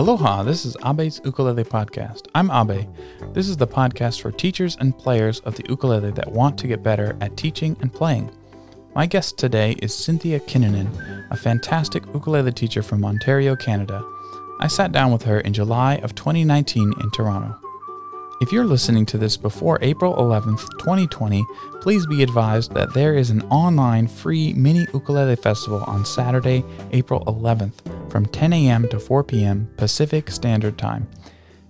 Aloha, this is Abe's Ukulele Podcast. I'm Abe. This is the podcast for teachers and players of the ukulele that want to get better at teaching and playing. My guest today is Cynthia Kinnunen, a fantastic ukulele teacher from Ontario, Canada. I sat down with her in July of 2019 in Toronto. If you're listening to this before April 11th, 2020, please be advised that there is an online free mini ukulele festival on Saturday, April 11th from 10 a.m. to 4 p.m. Pacific Standard Time.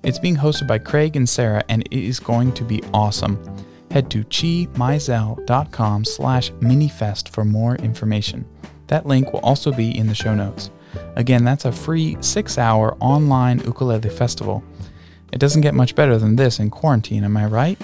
It's being hosted by Craig and Sarah and it is going to be awesome. Head to cheemaisel.com slash minifest for more information. That link will also be in the show notes. Again, that's a free six-hour online ukulele festival. It doesn't get much better than this in quarantine, am I right?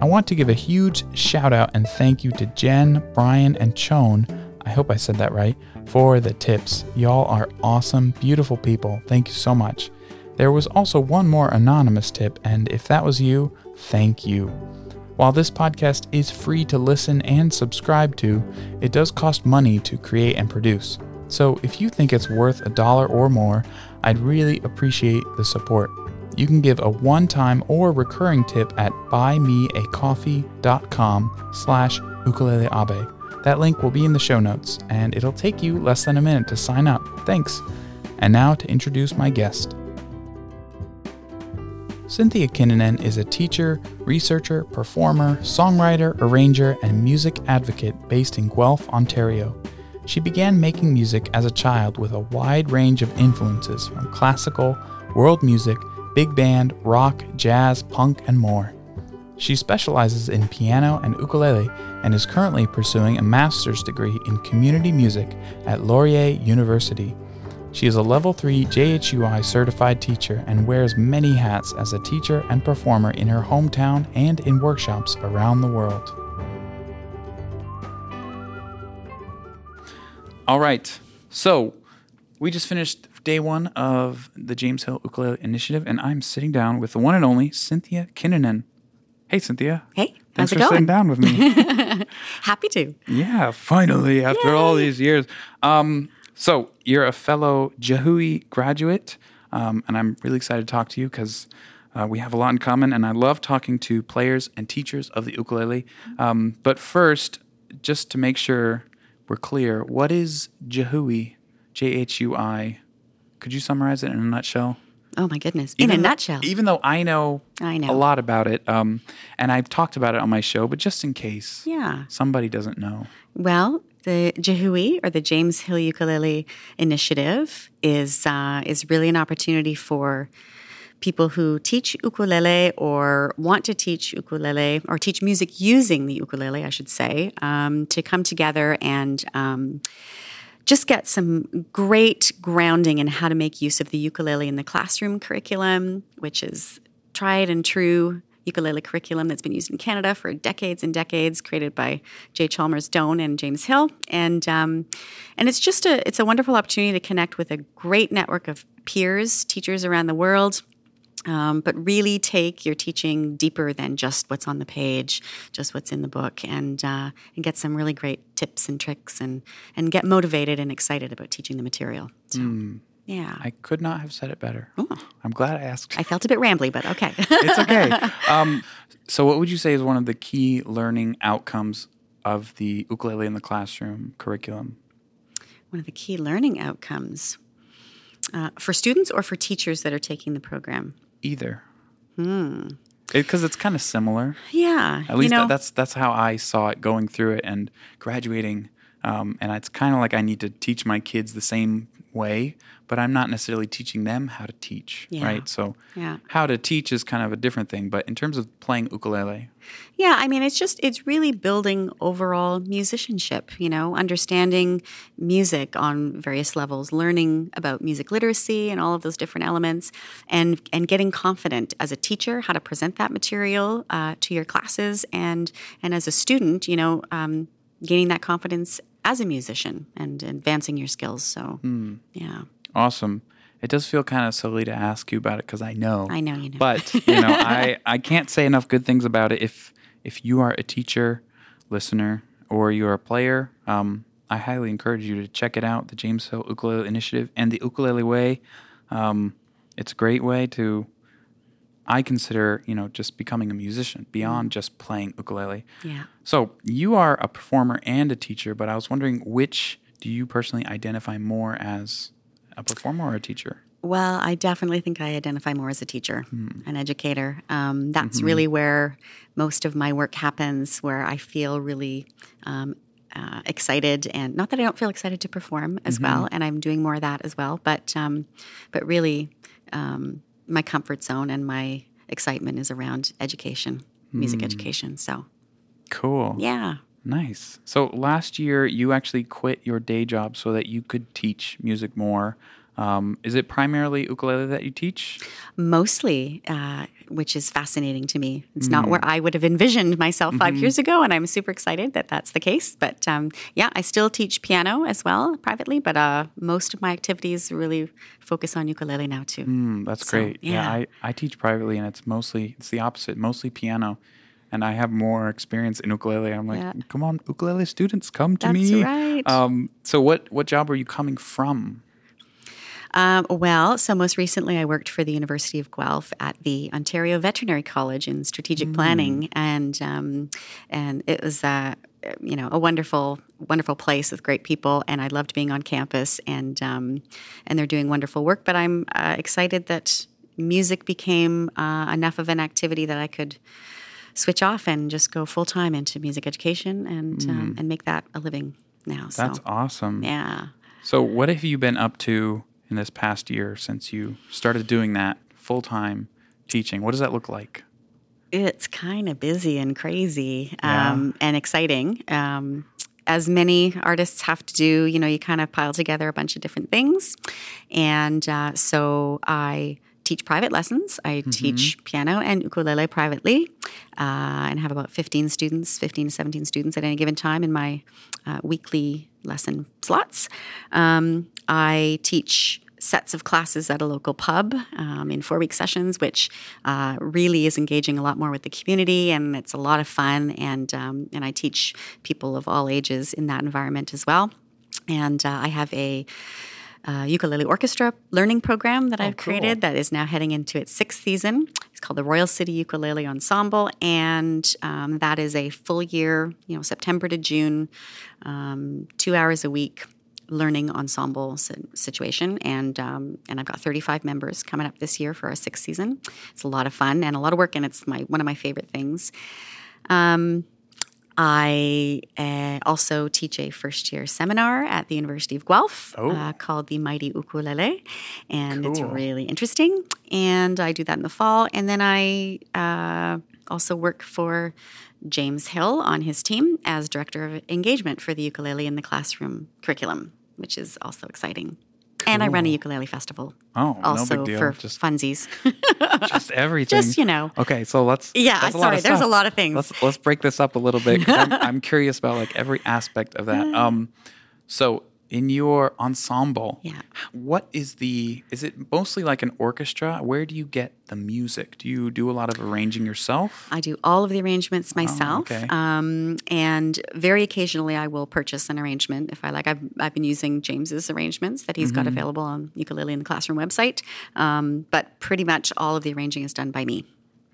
I want to give a huge shout out and thank you to Jen, Brian, and Chone. I hope I said that right. For the tips. Y'all are awesome, beautiful people. Thank you so much. There was also one more anonymous tip, and if that was you, thank you. While this podcast is free to listen and subscribe to, it does cost money to create and produce. So if you think it's worth a dollar or more, I'd really appreciate the support. You can give a one-time or recurring tip at buymeacoffee.com slash ukuleleabe. That link will be in the show notes, and it'll take you less than a minute to sign up. Thanks. And now to introduce my guest. Cynthia Kinnunen is a teacher, researcher, performer, songwriter, arranger, and music advocate based in Guelph, Ontario. She began making music as a child with a wide range of influences from classical, world music, big band, rock, jazz, punk, and more. She specializes in piano and ukulele and is currently pursuing a master's degree in community music at Laurier University. She is a level 3 JHUI certified teacher and wears many hats as a teacher and performer in her hometown and in workshops around the world. All right. So, we just finished day one of the James Hill Ukulele Initiative, and I'm sitting down with the one and only Cynthia Kinnunen. Hey, Cynthia. Hey, Thanks how's it for sitting down with me. Happy to. yeah, finally, after all these years. Um, so, you're a fellow Jahui graduate, um, and I'm really excited to talk to you because uh, we have a lot in common, and I love talking to players and teachers of the ukulele. Um, but first, just to make sure we're clear, what is Jahui? J H U I. Could you summarize it in a nutshell? Oh my goodness. In a though- nutshell. Even though I know, I know. A lot about it, um, and I've talked about it on my show, but just in case Yeah. somebody doesn't know. Well, the Jahui or the James Hill Ukulele Initiative is uh, is really an opportunity for people who teach ukulele or want to teach ukulele or teach music using the ukulele, I should say, um, to come together and um, just get some great grounding in how to make use of the ukulele in the classroom curriculum, which is tried and true ukulele curriculum that's been used in Canada for decades and decades, created by Jay Chalmers Doane and James Hill, and um, and it's just a it's a wonderful opportunity to connect with a great network of peers, teachers around the world. Um, but really take your teaching deeper than just what's on the page, just what's in the book, and uh, and get some really great tips and tricks, and and get motivated and excited about teaching the material. So, yeah, I could not have said it better. I'm glad I asked. I felt a bit rambly, but okay. it's okay. Um, so, what would you say is one of the key learning outcomes of the ukulele in the classroom curriculum? One of the key learning outcomes uh, for students or for teachers that are taking the program. Either. Hmm. Because it's kind of similar. Yeah, At least you know, that, that's that's how I saw it going through it and graduating. Um, and it's kind of like I need to teach my kids the same way, but I'm not necessarily teaching them how to teach, Yeah. right? So Yeah. how to teach is kind of a different thing. But in terms of playing ukulele, Yeah, I mean, it's just, it's really building overall musicianship, you know, understanding music on various levels, learning about music literacy and all of those different elements, and, and getting confident as a teacher how to present that material uh, to your classes, and, and as a student, you know, um, gaining that confidence as a musician and advancing your skills. So, yeah, awesome. It does feel kind of silly to ask you about it because I know. I know you know. But you know, I I can't say enough good things about it. If if you are a teacher, listener, or you're a player, um, I highly encourage you to check it out, the James Hill Ukulele Initiative and the Ukulele Way. Um, it's a great way to, I consider, you know, just becoming a musician beyond just playing ukulele. Yeah. So you are a performer and a teacher, but I was wondering which do you personally identify more as a performer or a teacher? Well, I definitely think I identify more as a teacher, an educator. Um, that's really where most of my work happens, where I feel really um, uh, excited, and not that I don't feel excited to perform as well, and I'm doing more of that as well. But um, but really, um, my comfort zone and my excitement is around education, music education. So Cool. yeah, Nice. So last year you actually quit your day job so that you could teach music more. Um, is it primarily ukulele that you teach? mostly, uh, which is fascinating to me. It's not where I would have envisioned myself 5 years ago, and I'm super excited that that's the case. But um, yeah, I still teach piano as well privately, but uh, most of my activities really focus on ukulele now too. Mm, that's So, great. Yeah, yeah. I, I teach privately and it's mostly it's the opposite, mostly piano. And I have more experience in ukulele. I'm like, Yeah. come on, ukulele students, come to That's me. right. Um, so what what job were you coming from? Um, well, so most recently, I worked for the University of Guelph at the Ontario Veterinary College in strategic planning, and um, and it was a you know a wonderful wonderful place with great people, and I loved being on campus, and um, and they're doing wonderful work. But I'm uh, excited that music became uh, enough of an activity that I could switch off and just go full time into music education and um, and make that a living now. That's so awesome. yeah. So what have you been up to in this past year since you started doing that full time teaching? What does that look like? It's kind of busy and crazy Yeah. um, and exciting. Um, as many artists have to do, you know, you kind of pile together a bunch of different things. And uh, so I teach private lessons. I teach piano and ukulele privately uh, and have about 15 students, 15 to 17 students at any given time in my uh, weekly lesson slots. Um, I teach sets of classes at a local pub um, in four week sessions, which uh, really is engaging a lot more with the community, and it's a lot of fun. And um, and I teach people of all ages in that environment as well. And uh, I have a uh, ukulele orchestra learning program that I've cool. created that is now heading into its sixth season. It's called the Royal City Ukulele Ensemble, and um, that is a full year, you know, September to June, um, two hours a week learning ensemble situation and um, and I've got 35 members coming up this year for our sixth season. It's a lot of fun and a lot of work and it's my one of my favorite things. Um, I uh, also teach a first year seminar at the University of Guelph Oh. uh, called the Mighty Ukulele, and it's really interesting. And I do that in the fall, and then I uh, also work for James Hill on his team as director of engagement for the ukulele in the classroom curriculum, which is also exciting. And I run a ukulele festival Oh, also no big deal. for just funsies. just everything. Just, you know. Okay, so let's. Yeah, sorry, there's a lot of things. Let's let's break this up a little bit. I'm, I'm curious about like every aspect of that. Um, so in your ensemble, Yeah. what is the? Is it mostly like an orchestra? Where do you get the music? Do you do a lot of arranging yourself? I do all of the arrangements myself, Oh, okay. um, and very occasionally I will purchase an arrangement if I like. I've, I've been using James's arrangements that he's Mm-hmm. got available on Ukulele in the Classroom website, um, but pretty much all of the arranging is done by me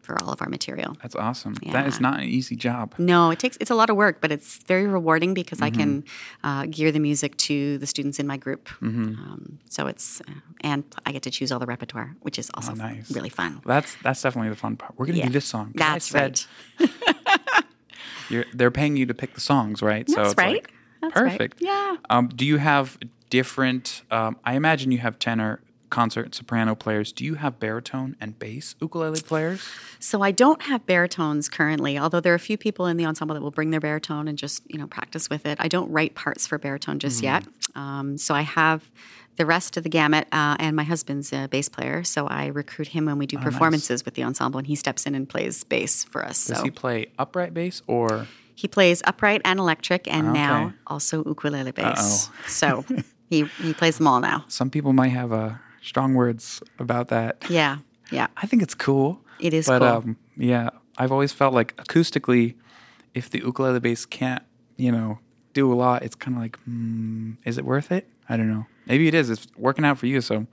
for all of our material. That's awesome. That is not an easy job. No, it takes it's a lot of work, but it's very rewarding because I can Mm-hmm. uh, gear the music to the students in my group. Mm-hmm. Um, so it's uh, and I get to choose all the repertoire, which is also Oh, nice. really fun. That's that's definitely the fun part. We're gonna Yeah. do this song. That's said right. You're, they're paying you to pick the songs, right? That's it's right. like, That's right. perfect. Yeah. Um, do you have different? Um, I imagine you have tenor, concert, soprano players. Do you have baritone and bass ukulele players? So I don't have baritones currently, although there are a few people in the ensemble that will bring their baritone and just you know practice with it. I don't write parts for baritone just yet. Um, so I have the rest of the gamut, uh, and my husband's a bass player, so I recruit him when we do performances with the ensemble, and he steps in and plays bass for us. Does so he play upright bass or? he plays upright and electric, and now also ukulele bass. So he he plays them all now. Some people might have uh, strong words about that. Yeah, yeah. I think it's cool. It is but, cool. um, yeah, I've always felt like acoustically, if the ukulele bass can't, you know, do a lot, it's kind of like, hmm, is it worth it? I don't know. Maybe it is. It's working out for you, so it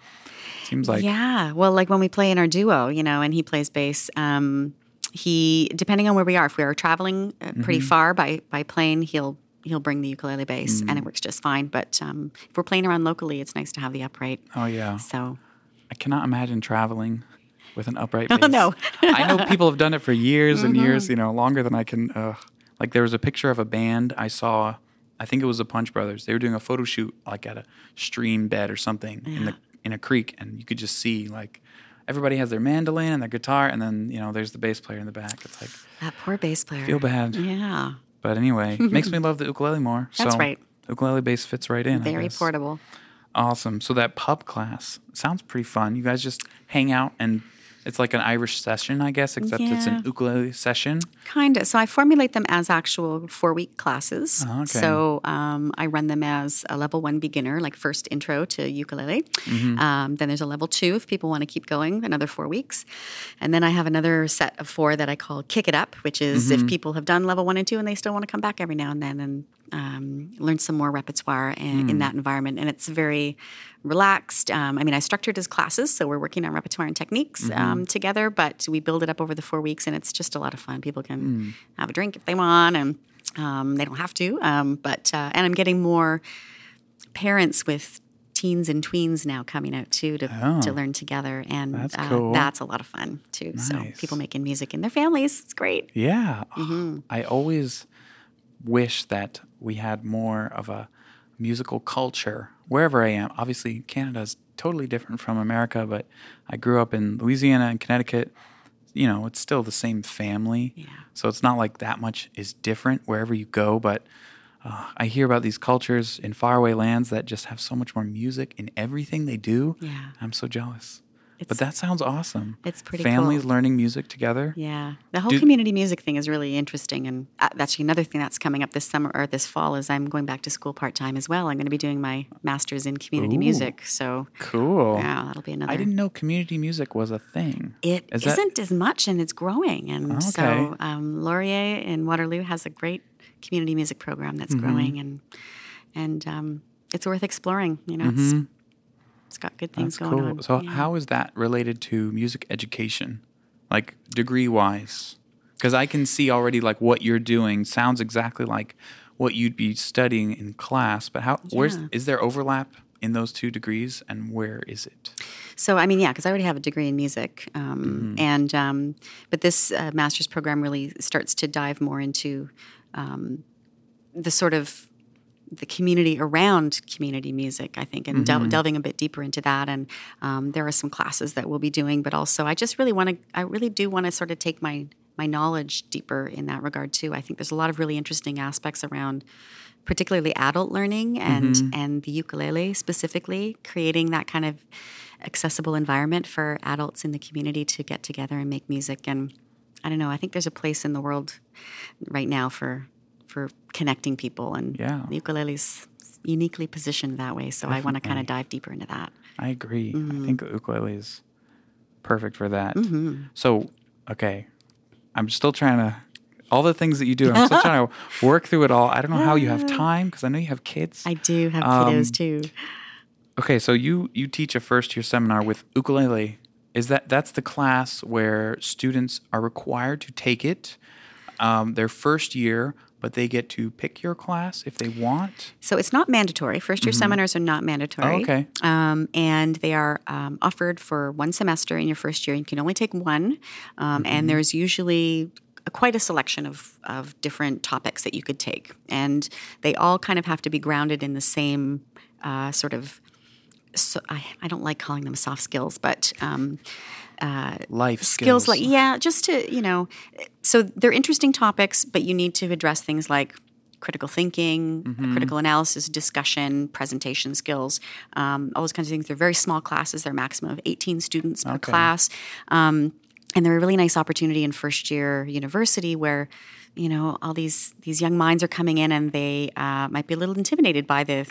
seems like yeah. Well, like when we play in our duo, you know, and he plays bass. Um, he depending on where we are, if we are traveling uh, pretty Mm-hmm. far by by plane, he'll he'll bring the ukulele bass, and it Mm. works just fine. But um, if we're playing around locally, it's nice to have the upright. Oh yeah. So I cannot imagine traveling with an upright Oh, bass. no. I know people have done it for years and Mm-hmm. years, you know, longer than I can. Uh, like there was a picture of a band I saw. I think it was the Punch Brothers. They were doing a photo shoot like at a stream bed or something in the in a creek, and you could just see like everybody has their mandolin and their guitar, and then you know there's the bass player in the back. It's like that poor bass player. feel bad, Yeah, but anyway, makes me love the ukulele more. That's so right. Ukulele bass fits right in. Very portable. Awesome. So that pub class sounds pretty fun. You guys just hang out and it's like an Irish session, I guess, except it's an ukulele session. Kind of. So I formulate them as actual four week classes. Oh, okay. So um, I run them as a level one beginner, like first intro to ukulele. Mm-hmm. Um, then there's a level two if people want to keep going, another four weeks. And then I have another set of four that I call Kick It Up, which is Mm-hmm. if people have done level one and two and they still want to come back every now and then and um, learn some more repertoire in, Hmm. in that environment. And it's very relaxed. Um, I mean, I structured as classes, so we're working on repertoire and techniques Mm-hmm. um, together, but we build it up over the four weeks, and it's just a lot of fun. People can Hmm. have a drink if they want, and um, they don't have to. Um, but uh, and I'm getting more parents with teens and tweens now coming out too to, Oh. to learn together, and That's uh, cool. that's a lot of fun too. So people making music in their families, it's great. Yeah. Mm-hmm. I always wish that we had more of a musical culture wherever I am. Obviously, Canada is totally different from America, but I grew up in Louisiana and Connecticut. You know, it's still the same family. Yeah. So it's not like that much is different wherever you go, but uh, I hear about these cultures in faraway lands that just have so much more music in everything they do. Yeah. I'm so jealous. But that sounds awesome. it's pretty Families cool. learning music together. Yeah, the whole Do- community music thing is really interesting, and that's another thing that's coming up this summer or this fall. Is I'm going back to school part time as well. I'm going to be doing my master's in community Ooh. music, so Cool. yeah, that'll be another. I didn't know community music was a thing. It Is that- not as much, and it's growing. And Okay. so um, Laurier in Waterloo has a great community music program that's Mm-hmm. growing, and and um, it's worth exploring. You know, it's, it's got good things. That's going cool. on. So, Yeah. how is that related to music education, like degree wise? Because I can see already like what you're doing sounds exactly like what you'd be studying in class. But how? Where's is there overlap in those two degrees, and where is it? So I mean, yeah, because I already have a degree in music, um, Mm-hmm. and um, but this uh, master's program really starts to dive more into um, the sort of the community around community music, I think, and Mm-hmm. del- delving a bit deeper into that. And um, there are some classes that we'll be doing, but also I just really want to, I really do want to sort of take my my knowledge deeper in that regard too. I think there's a lot of really interesting aspects around, particularly adult learning and Mm-hmm. and the ukulele specifically, creating that kind of accessible environment for adults in the community to get together and make music. And I don't know, I think there's a place in the world right now for for connecting people, and Yeah. the ukulele's uniquely positioned that way. So I want to kind of dive deeper into that. I agree. Mm-hmm. I think the ukulele is perfect for that. Mm-hmm. So, okay, I'm still trying to all the things that you do. I'm still trying to work through it all. I don't know how you have time because I know you have kids. I do have Um, kiddos too. Okay, so you you teach a first year seminar with ukulele. Is that that's the class where students are required to take it um, their first year, but they get to pick your class if they want? So it's not mandatory. First year seminars are not mandatory. Mm-hmm. Oh, okay. Um, and they are um, offered for one semester in your first year. You can only take one. Um, Mm-hmm. And there's usually quite a selection of, of different topics that you could take. And they all kind of have to be grounded in the same uh, sort of. So I, I don't like calling them soft skills, but um, Life skills skills, like yeah just to you know so they're interesting topics but you need to address things like critical thinking Mm-hmm. critical analysis discussion presentation skills. Um, all those kinds of things. They're very small classes. They're a maximum of 18 students per Okay. class. Um, and they're a really nice opportunity in first year university where you know, all these these young minds are coming in, and they uh, might be a little intimidated by the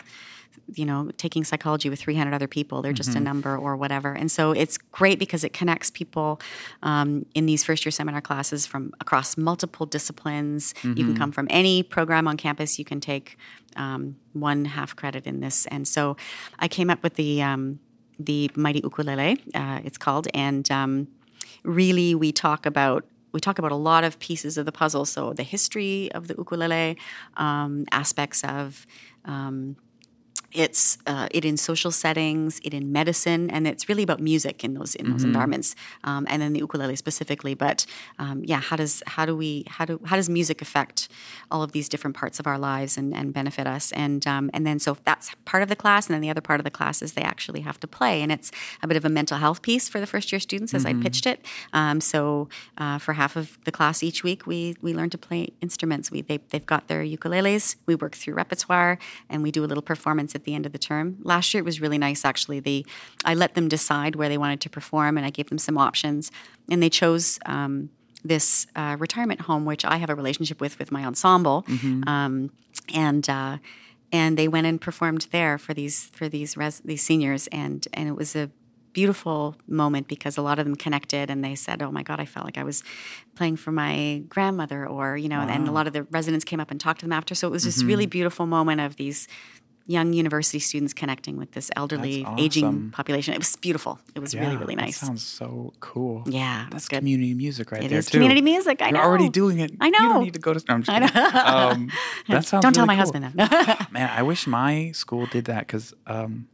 you know, taking psychology with 300 other people. They're just mm-hmm. a number or whatever. And so it's great because it connects people um, in these first year seminar classes from across multiple disciplines. Mm-hmm. You can mm-hmm. come from any program on campus. You can take um, one half credit in this. And so I came up with the um, the Mighty Ukulele, uh, it's called. And um, really, we talk about we talk about a lot of pieces of the puzzle. So the history of the ukulele, um, aspects of um, it's uh, it in social settings, it in medicine, and it's really about music in those in those mm-hmm. environments, um, and then the ukulele specifically. But um, yeah, how does how do we how do how does music affect all of these different parts of our lives and, and benefit us? And um, and then so that's part of the class, and then the other part of the class is they actually have to play, and it's a bit of a mental health piece for the first year students as mm-hmm. I pitched it. Um, so uh, for half of the class each week, we we learn to play instruments. We they they've got their ukuleles. We work through repertoire, and we do a little performance at the end of the term. Last year it was really nice actually. They I let them decide where they wanted to perform and I gave them some options and they chose um, this uh, retirement home which I have a relationship with with my ensemble mm-hmm. um, and uh, and they went and performed there for these for these res- these seniors and and it was a beautiful moment because a lot of them connected and they said, "Oh my God, I felt like I was playing for my grandmother," or you know, wow. and a lot of the residents came up and talked to them after. So it was this mm-hmm. really beautiful moment of these young university students connecting with this elderly, awesome. aging population. It was beautiful. It was yeah, really, really nice. sounds so cool. Yeah, that's good. community music right it there. It is community music. I You're know. already doing it. I know. You don't need to go to. No, I'm just kidding. Um, that sounds. Don't tell my cool. husband that. Man, I wish my school did that because. Um,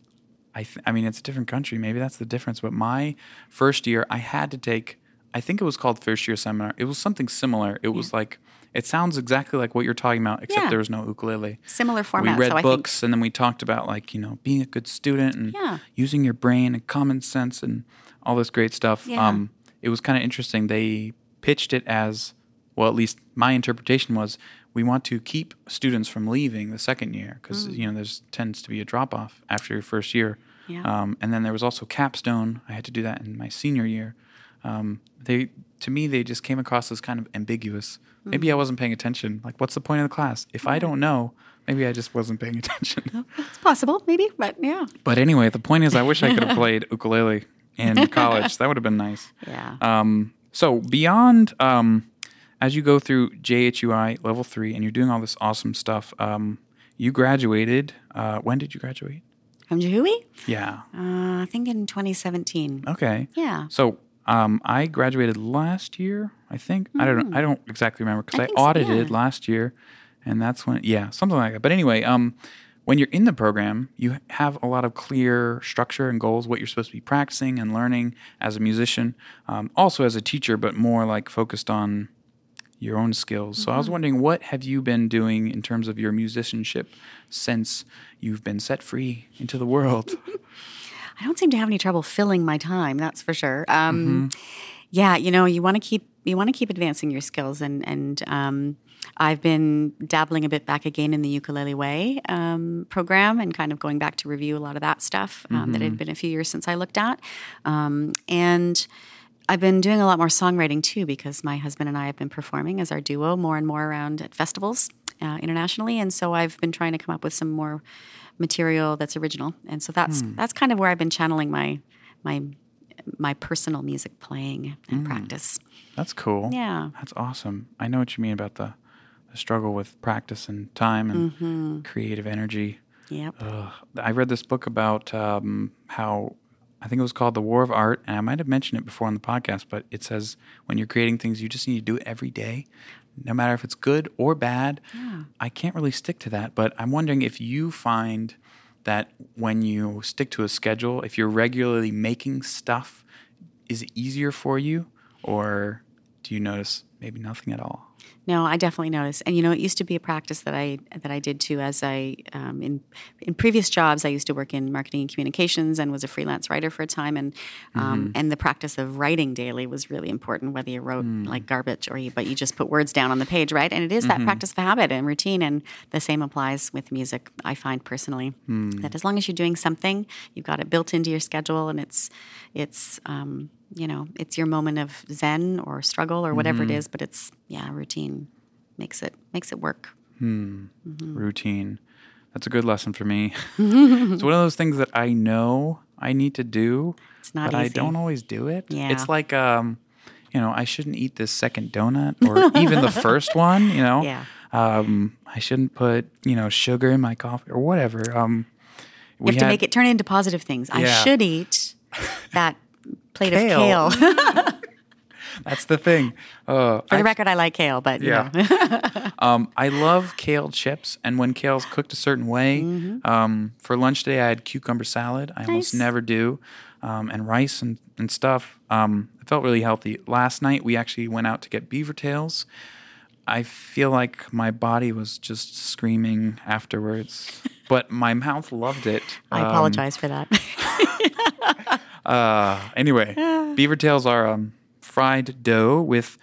I, th- I mean, it's a different country. Maybe that's the difference. But my first year, I had to take, I think it was called first year seminar. It was something similar. It yeah. was like it sounds exactly like what you're talking about, except yeah. there was no ukulele. Similar format. We read so books, and then we talked about like you know being a good student and yeah. using your brain and common sense and all this great stuff. Yeah. Um, it was kind of interesting. They pitched it as well. At least my interpretation was we want to keep students from leaving the second year because mm. you know there's tends to be a drop off after your first year. Yeah. Um, and then there was also capstone. I had to do that in my senior year. Um, they to me they just came across as kind of ambiguous. Maybe I mm-hmm. wasn't paying attention. Like, what's the point of the class? If I don't know, maybe I just wasn't paying attention. it's possible, maybe, but yeah. But anyway, the point is, I wish I could have played ukulele in college. that would have been nice. Yeah. Um, so beyond, um, as you go through JHUI level three, and you're doing all this awesome stuff, um, you graduated. Uh, when did you graduate? From Jahui? Yeah. Uh, I think in 2017. Okay. Yeah. So um, I graduated last year. I think mm. I don't know. Hmm. I don't exactly remember because I, I audited so, yeah. last year, and that's when yeah something like that. But anyway, um, when you're in the program, you have a lot of clear structure and goals. What you're supposed to be practicing and learning as a musician, um, also as a teacher, but more like focused on your own skills. Mm-hmm. So I was mm-hmm. wondering, what have you been doing in terms of your musicianship since you've been set free into the world? I don't seem to have any trouble filling my time. That's for sure. Um, mm-hmm. Yeah, you know, you want to keep you want to keep advancing your skills, and and um, I've been dabbling a bit back again in the ukulele way um, program, and kind of going back to review a lot of that stuff mm-hmm. that had mm-hmm. been a few years since I looked at, um, and. I've been doing a lot more songwriting too because my husband and I have been performing as our duo more and more around at festivals uh, internationally, and so I've been trying to come up with some more material that's original. And so that's mm. that's kind of where I've been channeling my my my personal music playing and mm. practice. That's cool. Yeah. That's awesome. I know what you mean about the, the struggle with practice and time and mm-hmm. creative energy. Yep. Ugh. I read this book about um, how I think it was called The War of Art, and I might have mentioned it before on the podcast, but it says when you're creating things, you just need to do it every day no matter if it's good or bad. Yeah. I can't really stick to that, but I'm wondering if you find that when you stick to a schedule, if you're regularly making stuff, is it easier for you or do you notice maybe nothing at all? No, I definitely notice, and you know, it used to be a practice that I that I did too. As I um, in in previous jobs, I used to work in marketing and communications and was a freelance writer for a time, and um, mm-hmm. and the practice of writing daily was really important. Whether you wrote mm. like garbage or you, but you just put words down on the page, right? And it is that mm-hmm. practice of habit and routine, and the same applies with music. I find personally mm. that as long as you're doing something, you've got it built into your schedule, and it's it's um, you know, it's your moment of zen or struggle or whatever mm-hmm. it is, but it's yeah, routine. makes it makes it work. routine. That's a good lesson for me. it's one of those things that I know I need to do, It's not but I don't always do it. Yeah. It's like um, you know, I shouldn't eat this second donut or even the first one, you know. Yeah. Um, I shouldn't put, you know, sugar in my coffee or whatever. Um You have to make it turn into positive things. I should eat that plate Kale. of kale. That's the thing. Uh, For I- the record, I like kale, but you Yeah. know. Um, I love kale chips, and when kale's cooked a certain way, um, for lunch today I had cucumber salad. I almost Mm-hmm. Never do, um, and rice and, and stuff. Um, it felt really healthy. Last night we actually went out to get beaver tails. I feel like my body was just screaming afterwards, but my mouth loved it. I Um, apologize for that. uh, anyway, beaver tails are um, fried dough with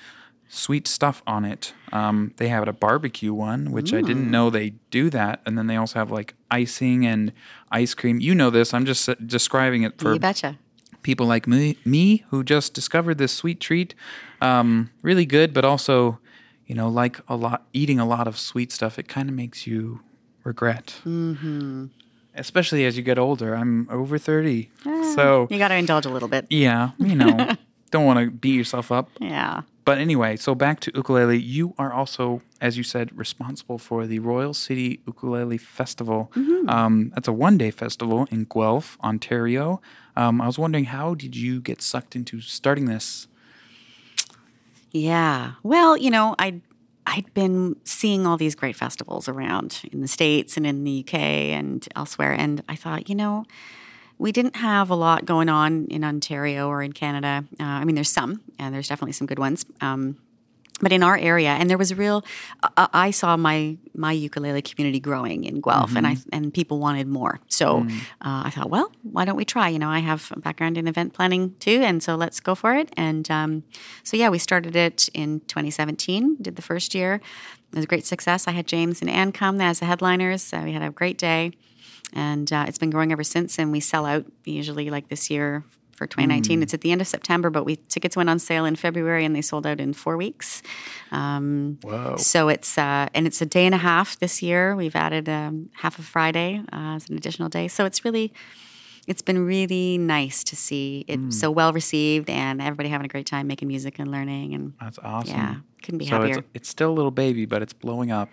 sweet stuff on it. Um, they have a barbecue one, which I didn't know they do that, and then they also have like icing and ice cream. You know this. I'm just uh, describing it for you betcha. people like me, me who just discovered this sweet treat. Um, really good, but also, you know, like a lot eating a lot of sweet stuff. It kind of makes you regret, mm-hmm. especially as you get older. I'm over thirty, so You got to indulge a little bit. yeah, you know, don't want to beat yourself up. Yeah. But anyway, so back to ukulele. You are also, as you said, responsible for the Royal City Ukulele Festival. Um, that's a one-day festival in Guelph, Ontario. Um, I was wondering, how did you get sucked into starting this? Yeah. Well, you know, I I'd been seeing all these great festivals around in the states and in the UK and elsewhere, and I thought, you know, we didn't have a lot going on in Ontario or in Canada. Uh, I mean, there's some, and there's definitely some good ones. Um, but in our area, and there was a real. I I saw my my ukulele community growing in Guelph, and I and people wanted more. So uh, I thought, well, why don't we try? You know, I have a background in event planning too, and so let's go for it. And um, so yeah, we started it in 2017. Did the first year. It was a great success. I had James and Ann come as the headliners. So we had a great day, and uh, it's been growing ever since. And we sell out usually like this year for 2019. It's at the end of September, but we tickets went on sale in February and they sold out in four weeks. Um, Whoa. So it's uh, and it's a day and a half this year. We've added um, half of Friday uh, as an additional day. So it's really. It's been really nice to see it Mm. so well received and everybody having a great time making music and learning and That's awesome. yeah, couldn't be so happier. it's, it's still a little baby, but it's blowing up.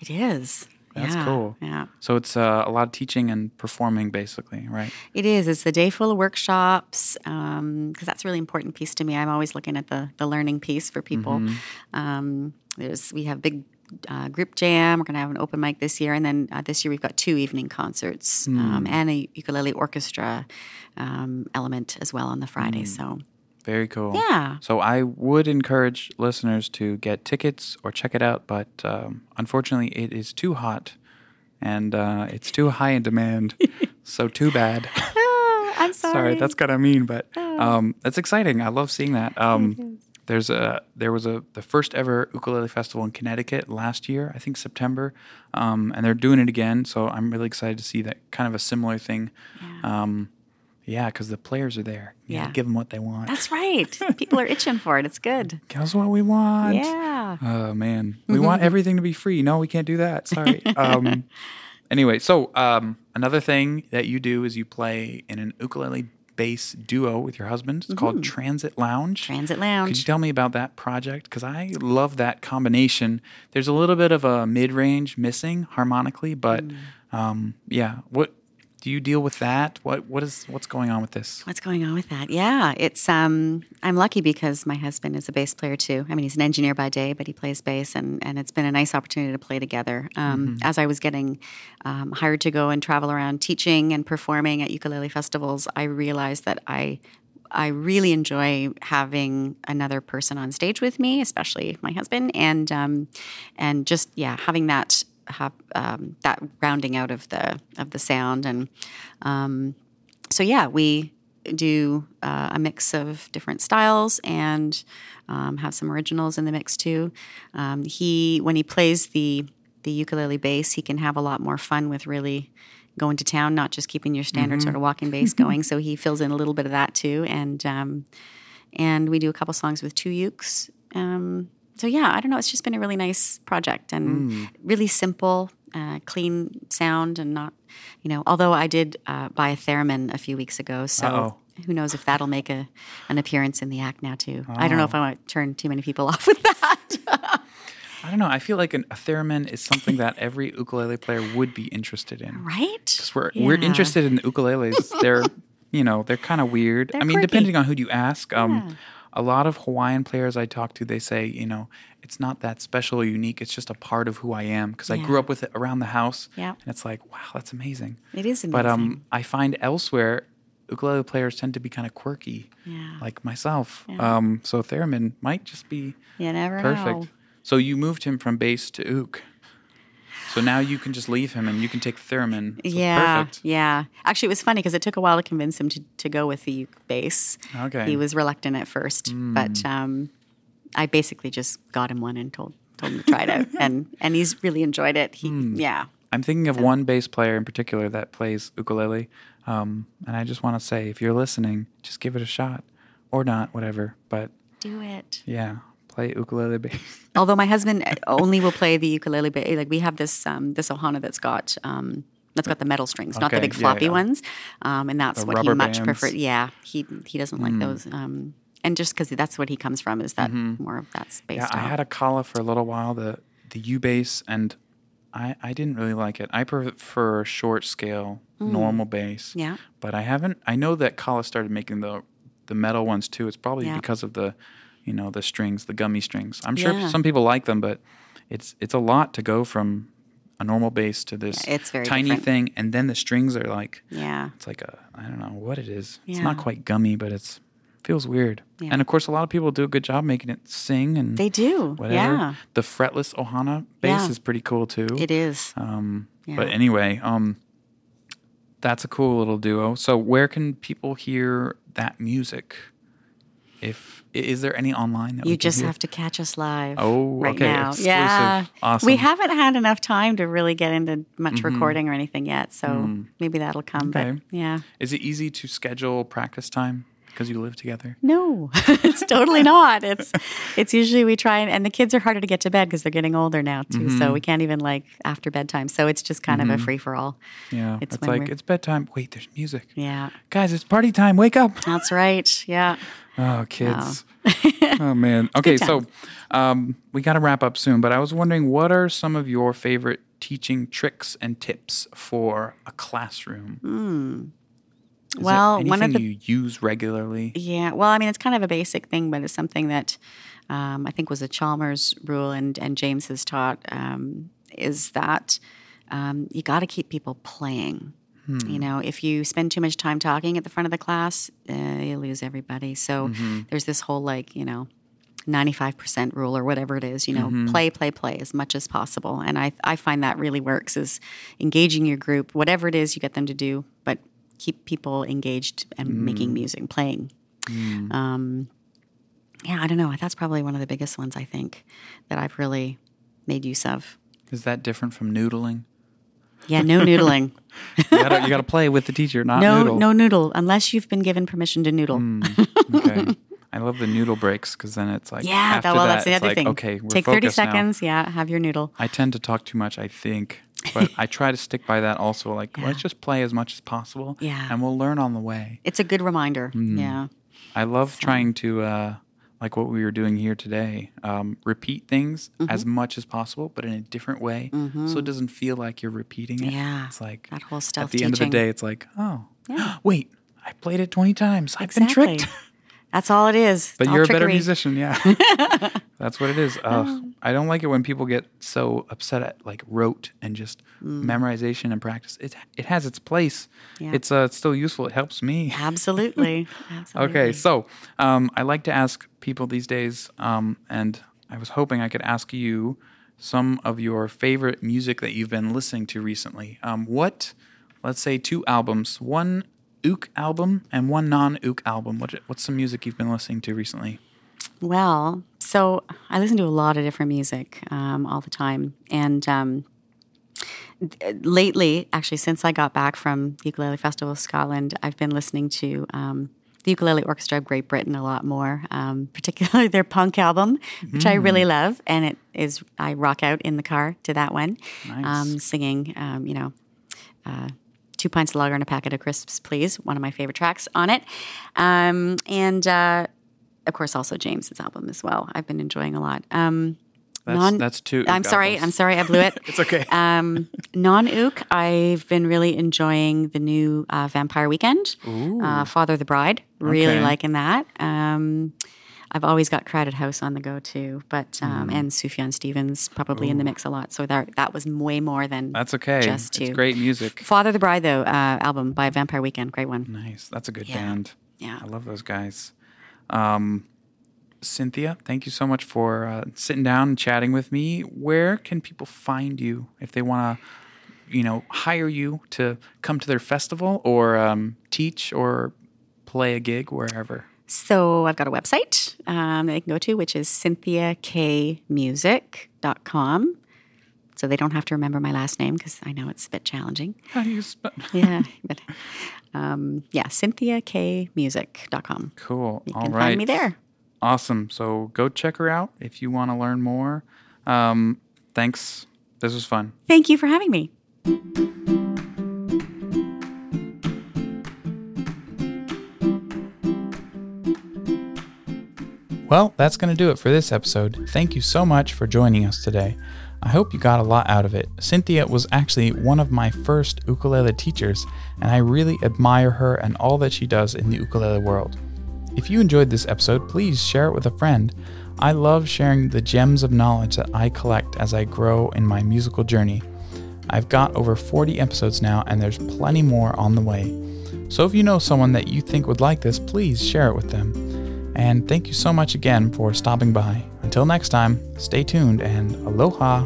It is. That's yeah, cool. Yeah. So it's uh, a lot of teaching and performing, basically, right? It is. It's a day full of workshops because that's a really important piece to me. I'm always looking at the the learning piece for people. Mm-hmm. Um, there's we have big uh, group jam. We're going to have an open mic this year, and then uh, this year we've got two evening concerts Hmm. um, and a ukulele orchestra um, element as well on the Friday. Hmm. So Very cool. Yeah. So I would encourage listeners to get tickets or check it out, but um, unfortunately, it is too hot and uh, it's too high in demand. so too bad. Ah, I'm sorry. Sorry, that's kind of mean, but um, that's exciting. I love seeing that. Um, there's a there was a the first ever ukulele festival in Connecticut last year, I think September, um, and they're doing it again. So I'm really excited to see that kind of a similar thing. Um, yeah, because the players are there. You Yeah. give them what they want. That's right. People are itching for it. It's good. That's what we want. Yeah. Oh man, we want everything to be free. No, we can't do that. Sorry. Um, anyway, so um, another thing that you do is you play in an ukulele bass duo with your husband. It's called Transit Lounge. Transit Lounge. Could you tell me about that project? Because I love that combination. There's a little bit of a mid range missing harmonically, but um, yeah. What do you deal with that? What what is what's going on with this? What's going on with that? Yeah, it's um I'm lucky because my husband is a bass player too. I mean, he's an engineer by day, but he plays bass, and and it's been a nice opportunity to play together. Um, As I was getting um, hired to go and travel around teaching and performing at ukulele festivals, I realized that I. I really enjoy having another person on stage with me, especially my husband, and um, and just yeah, having that have um, that rounding out of the of the sound and um, so yeah, we do uh, a mix of different styles and um, have some originals in the mix too. Um, he when he plays the the ukulele bass, he can have a lot more fun with really going to town, not just keeping your standard sort of walking bass going. So he fills in a little bit of that too, and um, and we do a couple songs with two ukes. So yeah, I don't know. It's just been a really nice project and Hmm. really simple, uh, clean sound, and not, you know. Although I did uh, buy a theremin a few weeks ago, so Uh-oh. who knows if that'll make a an appearance in the act now too. I Oh. don't know if I want to turn too many people off with that. I don't know. I feel like an, a theremin is something that every ukulele player would be interested in. right? 'Cause we're we're interested in the ukuleles. They're you know they're kind of weird. They're I mean, quirky. depending on who you ask. Um, Yeah. A lot of Hawaiian players I talk to, they say you know it's not that special or unique. It's just a part of who I am because I grew up with it around the house. Yeah. and it's like wow, that's amazing. It is amazing. But um, I find elsewhere ukulele players tend to be kind of quirky, Yeah. like myself. Yeah. Um, so theremin might just be you never perfect. know. So you moved him from bass to uk. So now you can just leave him and you can take the theremin. So yeah, perfect. yeah. Actually, it was funny because it took a while to convince him to, to go with the bass. Okay. He was reluctant at first, but Mm. um, I basically just got him one and told told him to try it out, and and he's really enjoyed it. He, Hmm. yeah, I'm thinking of one bass player in particular that plays ukulele. Um, and I just want to say, if you're listening, just give it a shot or not, whatever. But do it. yeah, play ukulele bass. Although my husband only will play the ukulele, bass. like we have this um, this ohana that's got. Um, that's got the metal strings, not the big floppy yeah. ones, um, and that's The what he much bands. prefers. Yeah, he he doesn't like those, um, and just because that's what he comes from is that more of that space. Mm-hmm. yeah, I had a Kala for a little while, the the U bass, and I I didn't really like it. I prefer short scale, normal bass. Mm. Yeah. But I haven't. I know that Kala started making the the metal ones too. It's probably Yeah. because of the, you know, the strings, the gummy strings. I'm sure Yeah. some people like them, but it's it's a lot to go from a normal bass to this Yeah, it's very tiny different. thing, and then the strings are like yeah. it's like a I don't know what it is. It's not quite gummy, but it's feels weird. Yeah. And of course, a lot of people do a good job making it sing and They do. whatever. Yeah. The fretless Ohana bass Yeah. is pretty cool too. It is. Um, Yeah. But anyway, um, that's a cool little duo. So where can people hear that music? If is there any online that You just have to catch us live. Oh, right okay, now. exclusive. Yeah. Awesome. We haven't had enough time to really get into much recording or anything yet, so maybe that'll come. Mm-hmm. Okay. But yeah. Is it easy to schedule practice time because you live together? No, it's totally not. It's it's usually we try and, and the kids are harder to get to bed because they're getting older now too. Mm-hmm. So we can't even like after bedtime. So it's just kind of a free for all. Yeah, It's it's, like it's bedtime. Wait, there's music, Yeah, guys. It's party time. Wake up. that's right. Yeah. Oh, kids. oh man. Okay, so um, we got to wrap up soon, but I was wondering, what are some of your favorite teaching tricks and tips for a classroom? Is Well, one of the you use regularly. Yeah, well, I mean, it's kind of a basic thing, but it's something that um, I think was a Chalmers rule, and and James has taught um, is that um, you got to keep people playing. Hmm. You know, if you spend too much time talking at the front of the class, uh, you lose everybody. So mm-hmm. there's this whole like you know. 95% rule or whatever it is, you know, mm-hmm. play, play, play as much as possible. And I, I find that really works is engaging your group, whatever it is you get them to do, but keep people engaged and making mm. music, playing. Mm. Um, yeah, I don't know. That's probably one of the biggest ones I think that I've really made use of. Is that different from noodling? Yeah, no noodling. You gotta, you gotta play with the teacher, not no, noodle. no noodle unless you've been given permission to noodle. okay. I love the noodle breaks because then it's like Yeah, after that, well, that, that's the other like, thing. Okay, we're Take 30 focused now. seconds. Yeah, have your noodle. I tend to talk too much, I think, but I try to stick by that also. Like, let's just play as much as possible, Yeah. and we'll learn on the way. It's a good reminder. Mm. Yeah. I love trying to, uh, like what we were doing here today, um, repeat things Mm-hmm. as much as possible, but in a different way, so it doesn't feel like you're repeating it. Yeah, it's like that whole stuff. at the end of the day, it's like, oh, wait, I played it twenty times. I've been tricked. That's all it is. But It's all you're a better musician, yeah. That's what it is. Uh, I don't like it when people get so upset at like rote and just memorization and practice. It it has its place. Yeah. It's uh it's still useful. It helps me. Absolutely. Absolutely. Okay, so um, I like to ask people these days, um, and I was hoping I could ask you some of your favorite music that you've been listening to recently. Um, what, let's say, two albums, one ook album and one non-ook album. What, what's some music you've been listening to recently? Well, so I listen to a lot of different music um, all the time, and um, lately, actually, since I got back from the Ukulele Festival of Scotland, I've been listening to um, the Ukulele Orchestra of Great Britain a lot more, um, particularly their punk album, which I really Mm. love. And it is, I rock out in the car to that one, Nice. um, singing, um, you know, uh, Two Pints of Lager and a Packet of Crisps, Please, one of my favorite tracks on it. Um, and uh, of course, also James's album as well. I've been enjoying a lot. Um, That's, non- that's two. I'm sorry. I'm sorry. I blew it. It's okay. Um, non ook, I've been really enjoying the new uh, Vampire Weekend, uh, Father the Bride. Really Okay. liking that. Um, I've always got Crowded House on the go too, but Mm. um, and Sufjan Stevens probably in the mix a lot. So that that was way more than That's okay. Just it's to- great music. Father the Bride though uh, album by Vampire Weekend, great one. Nice. That's a good Yeah. band. Yeah. I love those guys. Um, Cynthia, thank you so much for uh, sitting down and chatting with me. Where can people find you if they want to, you know, hire you to come to their festival or um, teach or play a gig wherever? So I've got a website um, that they can go to, which is cynthiakmusic.com. So they don't have to remember my last name because I know it's a bit challenging. How do you spell? Yeah, but um, yeah, cynthiakmusic.com. Cool. You All can right. find me there. Awesome. So go check her out if you want to learn more. Um, thanks. This was fun. Thank you for having me. Well, that's going to do it for this episode. Thank you so much for joining us today. I hope you got a lot out of it. Cynthia was actually one of my first ukulele teachers, and I really admire her and all that she does in the ukulele world. If you enjoyed this episode, please share it with a friend. I love sharing the gems of knowledge that I collect as I grow in my musical journey. I've got over 40 episodes now, and there's plenty more on the way. So if you know someone that you think would like this, please share it with them. And thank you so much again for stopping by. Until next time, stay tuned and aloha.